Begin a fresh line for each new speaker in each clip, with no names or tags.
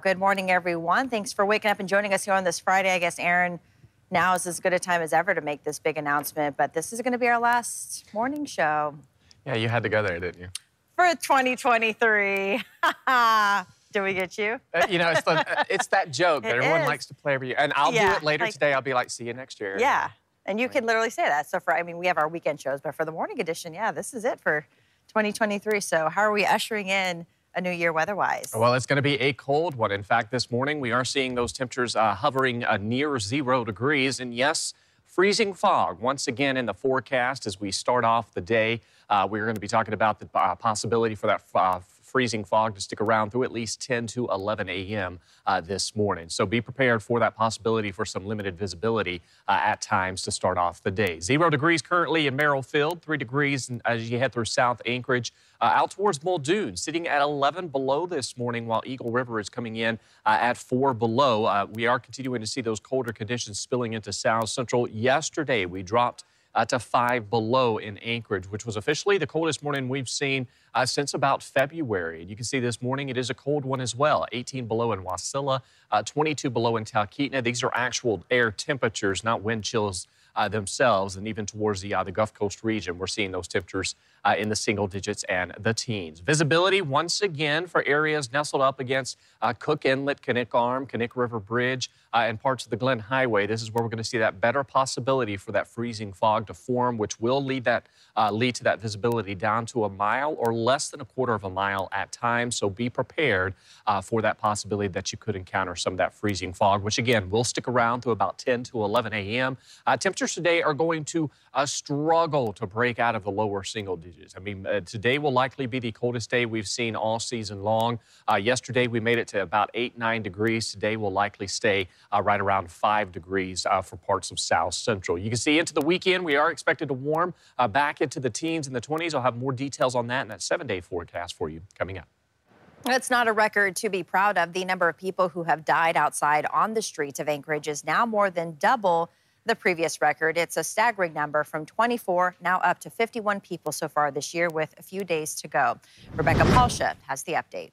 Good morning, everyone. Thanks for waking up and joining us here on this Friday. I guess, Aaron, now is as good a time as ever to make this big announcement, but this is going to be our last morning show.
Yeah, you had to go there, didn't you?
For 2023. Did we get you?
Uh, you know, it's, the, uh, it's that joke that
It
everyone
is.
likes to play every year. And I'll
Yeah,
do it later
like-
today. I'll be like, see you next year.
Yeah. And you can literally say that. So for I mean, we have our weekend shows, but for the morning edition, yeah, this is it for 2023. So how are we ushering in a new year weather-wise?
Well, it's going to be a cold one. In fact, this morning we are seeing those temperatures uh, hovering uh, near zero degrees. And yes, freezing fog once again in the forecast as we start off the day. Uh, we're going to be talking about the uh, possibility for that uh, freezing fog to stick around through at least 10 to 11 a.m. Uh, this morning. So be prepared for that possibility for some limited visibility uh, at times to start off the day. Zero degrees currently in Merrill-Field, three degrees as you head through South Anchorage. Uh, out towards Muldoon, sitting at 11 below this morning, while Eagle River is coming in uh, at 4 below. Uh, we are continuing to see those colder conditions spilling into South Central. Yesterday, we dropped uh, to five below in Anchorage, which was officially the coldest morning we've seen uh, since about February. And you can see this morning it is a cold one as well 18 below in Wasilla, uh, 22 below in Talkeetna. These are actual air temperatures, not wind chills. Uh, themselves, and even towards the uh, the Gulf Coast region, we're seeing those temperatures uh, in the single digits and the teens. Visibility once again for areas nestled up against uh, Cook Inlet, Knik Arm, Knik River Bridge, uh, and parts of the Glenn Highway. This is where we're going to see that better possibility for that freezing fog to form, which will lead that uh, lead to that visibility down to a mile or less than a quarter of a mile at times. So be prepared uh, for that possibility that you could encounter some of that freezing fog, which again will stick around through about 10 to 11 a.m. Uh, temperatures today are going to struggle to break out of the lower single digits. I mean, uh, today will likely be the coldest day we've seen all season long. Uh, yesterday we made it to about 8, 9 degrees. Today will likely stay uh, right around 5 degrees uh, for parts of South Central. You can see into the weekend we are expected to warm uh, back into the teens and the 20s. I'll have more details on that in that seven day forecast for you coming up.
It's not a record to be proud of. The number of people who have died outside on the streets of Anchorage is now more than double the previous record. It's a staggering number from 24 now up to 51 people so far this year with a few days to go. Rebecca Palsha has the update.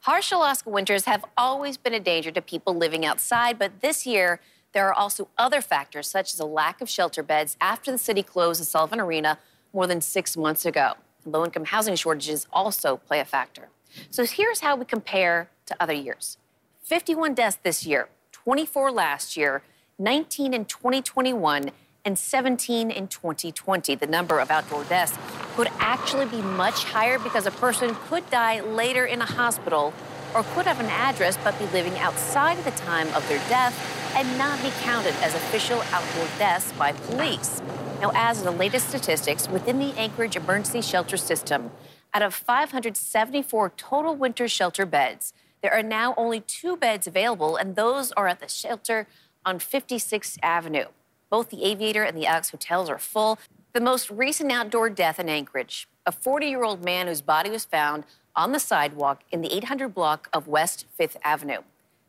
Harsh Alaska winters have always been a danger to people living outside, but this year there are also other factors, such as a lack of shelter beds after the city closed the Sullivan Arena more than six months ago. Low income housing shortages also play a factor. So here's how we compare to other years 51 deaths this year, 24 last year, 19 in 2021, and 17 in 2020. The number of outdoor deaths could actually be much higher because a person could die later in a hospital or could have an address but be living outside the time of their death and not be counted as official outdoor deaths by police. Now, as the latest statistics within the Anchorage Emergency Shelter System, out of 574 total winter shelter beds, there are now only two beds available, and those are at the shelter on 56th Avenue. Both the Aviator and the Alex hotels are full. The most recent outdoor death in Anchorage, a 40 year old man whose body was found on the sidewalk in the 800 block of West 5th Avenue.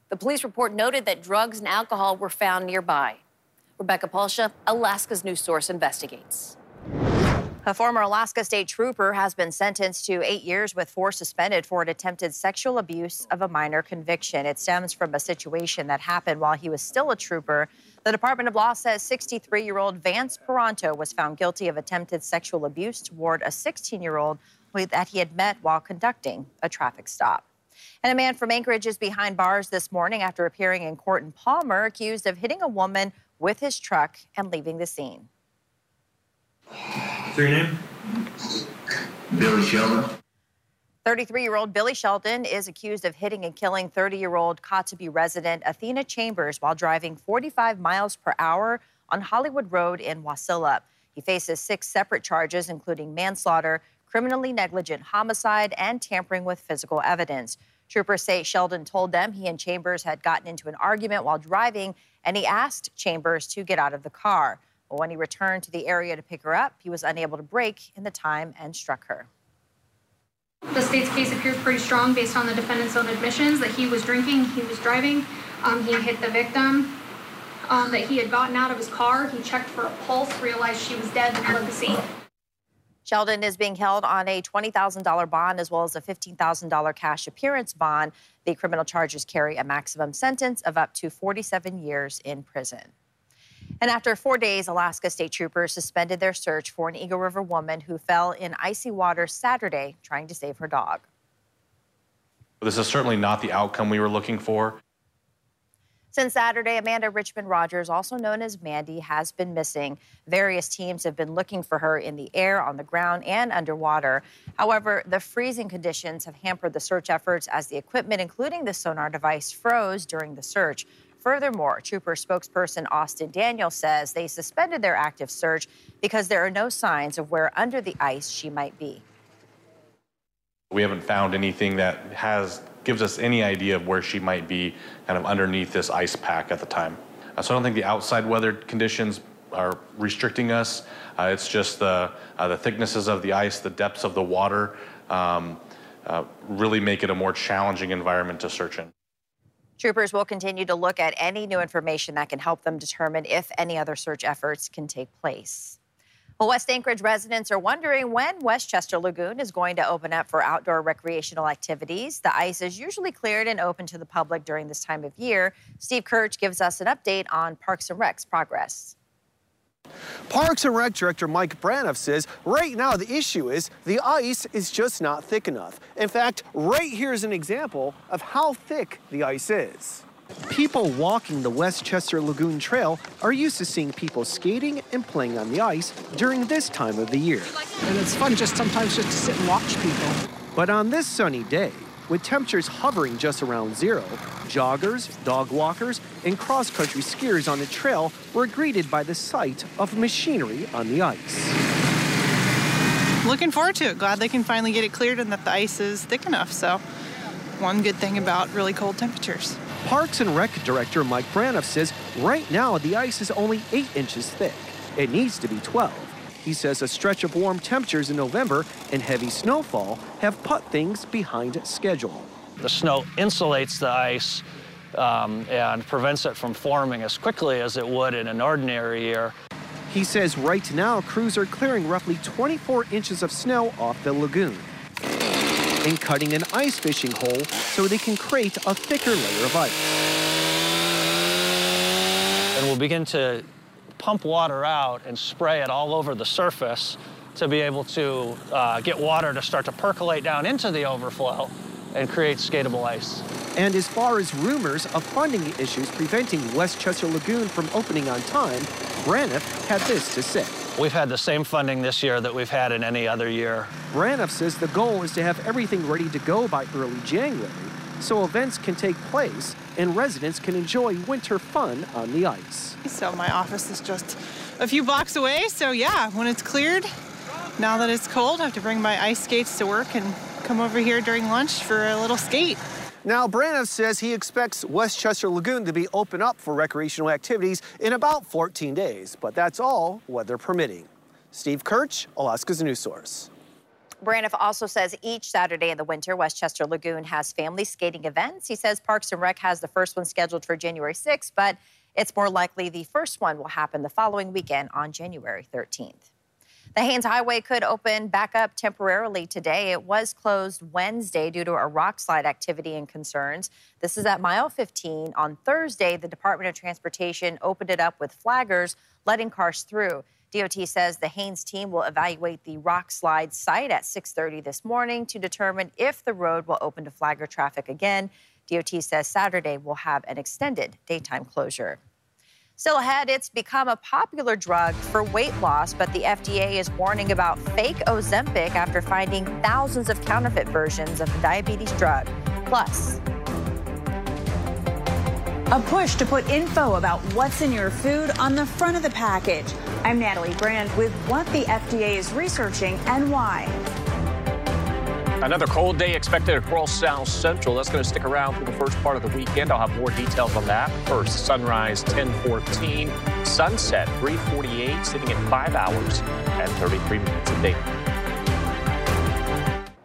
The police report noted that drugs and alcohol were found nearby. Rebecca Palsha, Alaska's News Source, investigates.
A former Alaska State Trooper has been sentenced to eight years with four suspended for an attempted sexual abuse of a minor conviction. It stems from a situation that happened while he was still a trooper. The Department of Law says 63 year old Vance Peranto was found guilty of attempted sexual abuse toward a 16 year old that he had met while conducting a traffic stop. And a man from Anchorage is behind bars this morning after appearing in court in Palmer, accused of hitting a woman with his truck and leaving the scene.
What's your name?
Billy Sheldon.
33 year old Billy Sheldon is accused of hitting and killing 30 year old Kotzebue resident Athena Chambers while driving 45 miles per hour on Hollywood Road in Wasilla. He faces six separate charges, including manslaughter, criminally negligent homicide, and tampering with physical evidence. Troopers say Sheldon told them he and Chambers had gotten into an argument while driving, and he asked Chambers to get out of the car. But when he returned to the area to pick her up, he was unable to brake in the time and struck her.
The state's case appears pretty strong based on the defendant's own admissions that he was drinking, he was driving, um, he hit the victim, um, that he had gotten out of his car, he checked for a pulse, realized she was dead, and fled the scene.
Sheldon is being held on a $20,000 bond as well as a $15,000 cash appearance bond. The criminal charges carry a maximum sentence of up to 47 years in prison. And after four days, Alaska state troopers suspended their search for an Eagle River woman who fell in icy water Saturday trying to save her dog.
This is certainly not the outcome we were looking for.
Since Saturday, Amanda Richmond Rogers, also known as Mandy, has been missing. Various teams have been looking for her in the air, on the ground, and underwater. However, the freezing conditions have hampered the search efforts as the equipment, including the sonar device, froze during the search. Furthermore, Trooper spokesperson Austin Daniel says they suspended their active search because there are no signs of where under the ice she might be.
We haven't found anything that has gives us any idea of where she might be kind of underneath this ice pack at the time. Uh, so I don't think the outside weather conditions are restricting us. Uh, it's just the, uh, the thicknesses of the ice, the depths of the water, um, uh, really make it a more challenging environment to search in.
Troopers will continue to look at any new information that can help them determine if any other search efforts can take place. Well, West Anchorage residents are wondering when Westchester Lagoon is going to open up for outdoor recreational activities. The ice is usually cleared and open to the public during this time of year. Steve Kirch gives us an update on Parks and Rec's progress.
Parks and Rec Director Mike Braniff says right now the issue is the ice is just not thick enough. In fact, right here is an example of how thick the ice is. People walking the Westchester Lagoon Trail are used to seeing people skating and playing on the ice during this time of the year.
And it's fun just sometimes just to sit and watch people.
But on this sunny day, with temperatures hovering just around zero, joggers, dog walkers, and cross country skiers on the trail were greeted by the sight of machinery on the ice.
Looking forward to it. Glad they can finally get it cleared and that the ice is thick enough. So, one good thing about really cold temperatures.
Parks and Rec Director Mike Braniff says right now the ice is only 8 inches thick. It needs to be 12. He says a stretch of warm temperatures in November and heavy snowfall have put things behind schedule.
The snow insulates the ice um, and prevents it from forming as quickly as it would in an ordinary year.
He says right now crews are clearing roughly 24 inches of snow off the lagoon and cutting an ice fishing hole so they can create a thicker layer of ice.
And we'll begin to pump water out and spray it all over the surface to be able to uh, get water to start to percolate down into the overflow and create skatable ice.
And as far as rumors of funding issues preventing Westchester Lagoon from opening on time, Braniff had this to say.
We've had the same funding this year that we've had in any other year.
Braniff says the goal is to have everything ready to go by early January so events can take place and residents can enjoy winter fun on the ice.
So my office is just a few blocks away, so yeah, when it's cleared, now that it's cold, I have to bring my ice skates to work and come over here during lunch for a little skate.
Now, Braniff says he expects Westchester Lagoon to be open up for recreational activities in about 14 days, but that's all weather permitting. Steve Kirch, Alaska's News Source.
Braniff also says each Saturday in the winter, Westchester Lagoon has family skating events. He says Parks and Rec has the first one scheduled for January 6th, but it's more likely the first one will happen the following weekend on January 13th. The Haines Highway could open back up temporarily today. It was closed Wednesday due to a rock slide activity and concerns. This is at mile 15. On Thursday, the Department of Transportation opened it up with flaggers, letting cars through. DOT says the Haines team will evaluate the rock slide site at 6:30 this morning to determine if the road will open to flagger traffic again. DOT says Saturday will have an extended daytime closure. Still ahead, it's become a popular drug for weight loss, but the FDA is warning about fake Ozempic after finding thousands of counterfeit versions of the diabetes drug. Plus,
a push to put info about what's in your food on the front of the package. I'm Natalie Brand with what the FDA is researching and why.
Another cold day expected across South Central. That's going to stick around through the first part of the weekend. I'll have more details on that. First, sunrise 10:14, sunset 3:48, sitting at five hours and 33 minutes a day.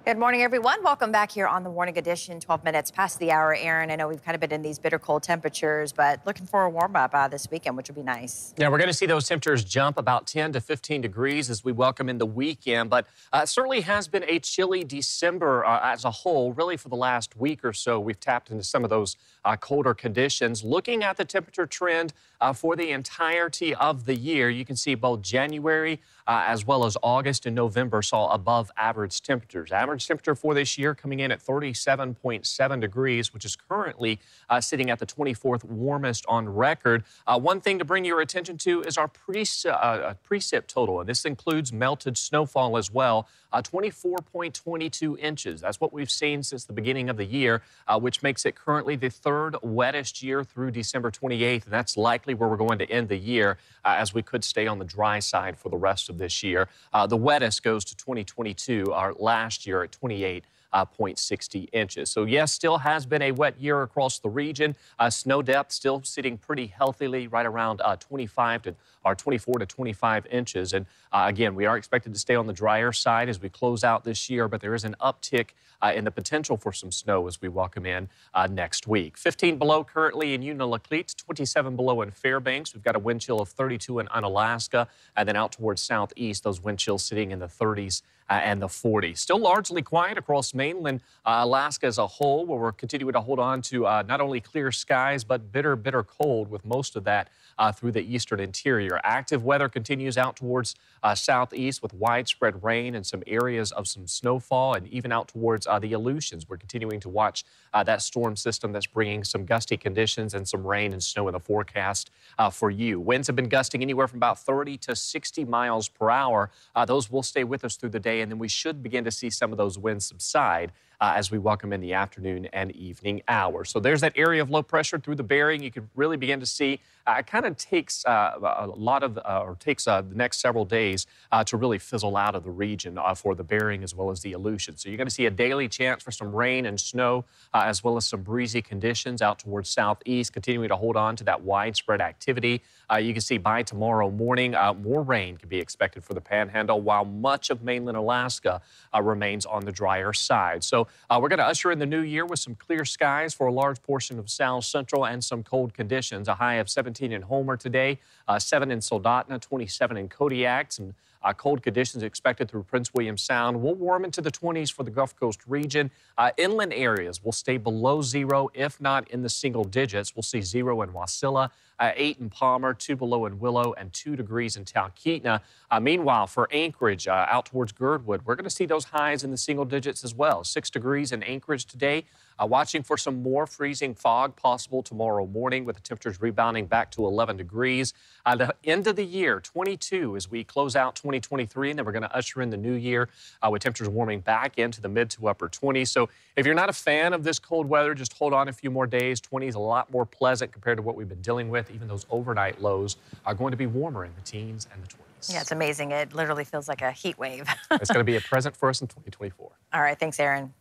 Good morning, everyone. Welcome back here on the Morning Edition. 12 minutes past the hour, Aaron. I know we've kind of been in these bitter cold temperatures, but looking for a warm up uh, this weekend, which would be nice.
Yeah, we're going to see those temperatures jump about 10 to 15 degrees as we welcome in the weekend, but uh, certainly has been a chilly December uh, as a whole. Really, for the last week or so, we've tapped into some of those uh, colder conditions. Looking at the temperature trend uh, for the entirety of the year, you can see both January uh, as well as August and November saw above average temperatures. Average temperature for this year coming in at 37.7 degrees, which is currently uh, sitting at the 24th warmest on record. Uh, one thing to bring your attention to is our precip, uh, precip total, and this includes melted snowfall as well. Uh, 24.22 inches. That's what we've seen since the beginning of the year, which makes it currently the third wettest year through December 28th. And that's likely where we're going to end the year, uh, as we could stay on the dry side for the rest of this year. Uh, the wettest goes to 2022, our last year at 28 uh, 0.60 inches. So, yes, still has been a wet year across the region. Uh, snow depth still sitting pretty healthily, right around uh, 25 to or 24 to 25 inches. And uh, again, we are expected to stay on the drier side as we close out this year, but there is an uptick uh, in the potential for some snow as we welcome in uh, next week. 15 below currently in Unalakleet, 27 below in Fairbanks. We've got a wind chill of 32 in Unalaska, and then out towards southeast, those wind chills sitting in the 30s uh, and the 40. Still largely quiet across mainland uh, Alaska as a whole, where we're continuing to hold on to uh, not only clear skies, but bitter, bitter cold, with most of that uh, through the eastern interior. Active weather continues out towards uh, southeast with widespread rain and some areas of some snowfall, and even out towards uh, the Aleutians. We're continuing to watch that storm system that's bringing some gusty conditions and some rain and snow in the forecast for you. Winds have been gusting anywhere from about 30 to 60 miles per hour. those will stay with us through the day and then we should begin to see some of those winds subside uh, as we welcome in the afternoon and evening hours. So there's that area of low pressure through the Bering. You can really begin to see uh, it kind of takes uh, a lot of, uh, or takes uh, the next several days uh, to really fizzle out of the region for the Bering as well as the Aleutian. So you're going to see a daily chance for some rain and snow as well as some breezy conditions out towards southeast, continuing to hold on to that widespread activity. you can see by tomorrow morning, more rain can be expected for the panhandle, while much of mainland Alaska remains on the drier side. So uh, we're going to usher in the new year with some clear skies for a large portion of South Central and some cold conditions. A high of 17 in Homer today, uh, 7 in Soldotna, 27 in Kodiak, and uh, cold conditions expected through Prince William Sound. We'll warm into the 20s for the Gulf Coast region. Uh, inland areas will stay below zero, if not in the single digits. We'll see zero in Wasilla, uh, eight in Palmer, two below in Willow, and two degrees in Talkeetna. Uh, meanwhile, for Anchorage uh, out towards Girdwood, we're going to see those highs in the single digits as well. Six degrees in Anchorage today. Uh, watching for some more freezing fog possible tomorrow morning with the temperatures rebounding back to 11 degrees. Uh, the end of the year, 22, as we close out 2023, and then we're going to usher in the new year uh, with temperatures warming back into the mid to upper 20s. So if you're not a fan of this cold weather, just hold on a few more days. 20 is a lot more pleasant compared to what we've been dealing with. Even those overnight lows are going to be warmer in the teens and the 20s.
Yeah, it's amazing. It literally feels like a heat wave.
it's going to be a present for us in 2024.
All right. Thanks, Aaron.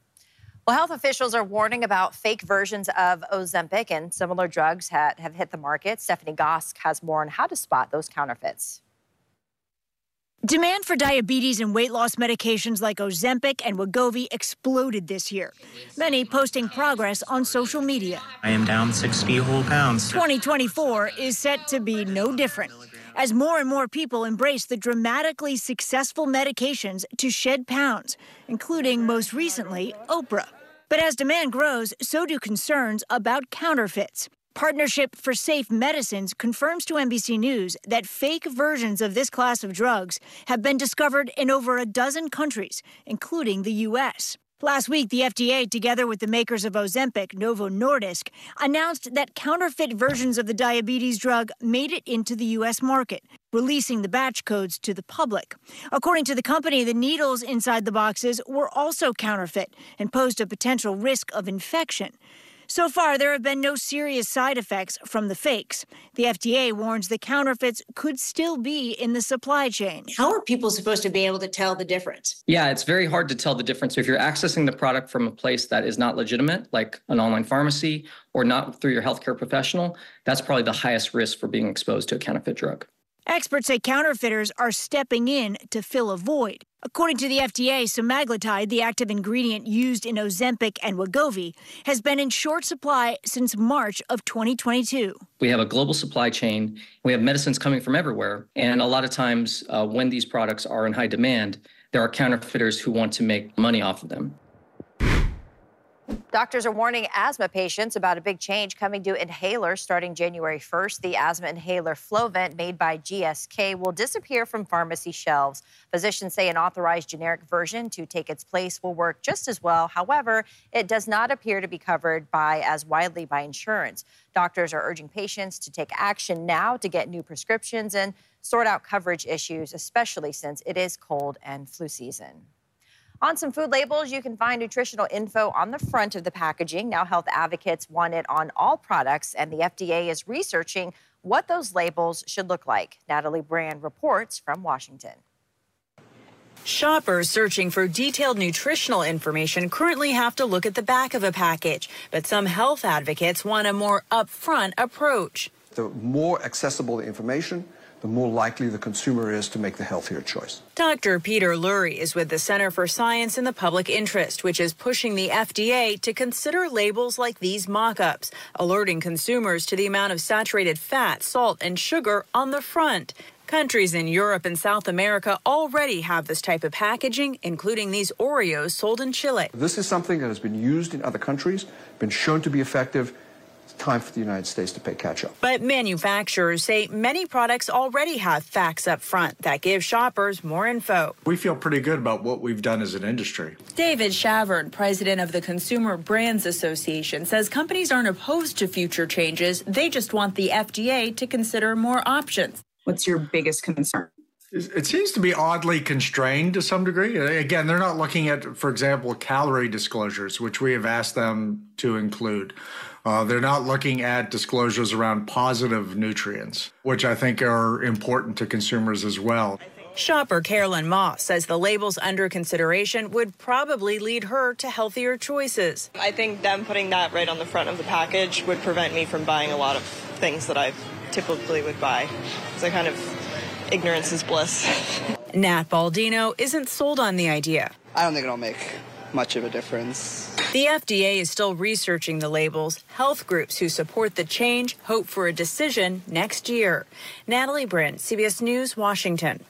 Well, health officials are warning about fake versions of Ozempic and similar drugs that have hit the market. Stephanie Gosk has more on how to spot those counterfeits.
Demand for diabetes and weight loss medications like Ozempic and Wegovy exploded this year. Many posting progress on social media.
I am down 60 whole pounds.
2024 is set to be no different as more and more people embrace the dramatically successful medications to shed pounds, including most recently Oprah. But as demand grows, so do concerns about counterfeits. Partnership for Safe Medicines confirms to NBC News that fake versions of this class of drugs have been discovered in over a dozen countries, including the U.S. Last week, the FDA, together with the makers of Ozempic, Novo Nordisk, announced that counterfeit versions of the diabetes drug made it into the U.S. market, releasing the batch codes to the public. According to the company, the needles inside the boxes were also counterfeit and posed a potential risk of infection. So far, there have been no serious side effects from the fakes. The FDA warns the counterfeits could still be in the supply chain.
How are people supposed to be able to tell the difference?
Yeah, it's very hard to tell the difference if you're accessing the product from a place that is not legitimate, like an online pharmacy, or not through your healthcare professional. That's probably the highest risk for being exposed to a counterfeit drug.
Experts say counterfeiters are stepping in to fill a void. According to the FDA, semaglutide, the active ingredient used in Ozempic and Wegovy, has been in short supply since March of 2022.
We have a global supply chain. We have medicines coming from everywhere. And a lot of times, uh, when these products are in high demand, there are counterfeiters who want to make money off of them.
Doctors are warning asthma patients about a big change coming to inhalers starting January 1st. The asthma inhaler Flovent, made by GSK, will disappear from pharmacy shelves. Physicians say an authorized generic version to take its place will work just as well. However, it does not appear to be covered by as widely by insurance. Doctors are urging patients to take action now to get new prescriptions and sort out coverage issues, especially since it is cold and flu season. On some food labels, you can find nutritional info on the front of the packaging. Now, health advocates want it on all products, and the FDA is researching what those labels should look like. Natalie Brand reports from Washington.
Shoppers searching for detailed nutritional information currently have to look at the back of a package, but some health advocates want a more upfront approach.
The more accessible the information, the more likely the consumer is to make the healthier choice.
Dr. Peter Lurie is with the Center for Science in the Public Interest, which is pushing the FDA to consider labels like these mock ups, alerting consumers to the amount of saturated fat, salt, and sugar on the front. Countries in Europe and South America already have this type of packaging, including these Oreos sold in Chile.
This is something that has been used in other countries, been shown to be effective time for the United States to pay catch up.
But manufacturers say many products already have facts up front that give shoppers more info.
We feel pretty good about what we've done as an industry.
David Chavern, president of the Consumer Brands Association, says companies aren't opposed to future changes. They just want the FDA to consider more options.
What's your biggest concern?
It seems to be oddly constrained to some degree. Again, they're not looking at, for example, calorie disclosures, which we have asked them to include. Uh, they're not looking at disclosures around positive nutrients, which I think are important to consumers as well.
Shopper Carolyn Moss says the labels under consideration would probably lead her to healthier choices.
I think them putting that right on the front of the package would prevent me from buying a lot of things that I typically would buy. So kind of ignorance is bliss.
Nat Baldino isn't sold on the idea.
I don't think it'll make much of a difference.
The FDA is still researching the labels. Health groups who support the change hope for a decision next year. Natalie Brand, CBS News, Washington.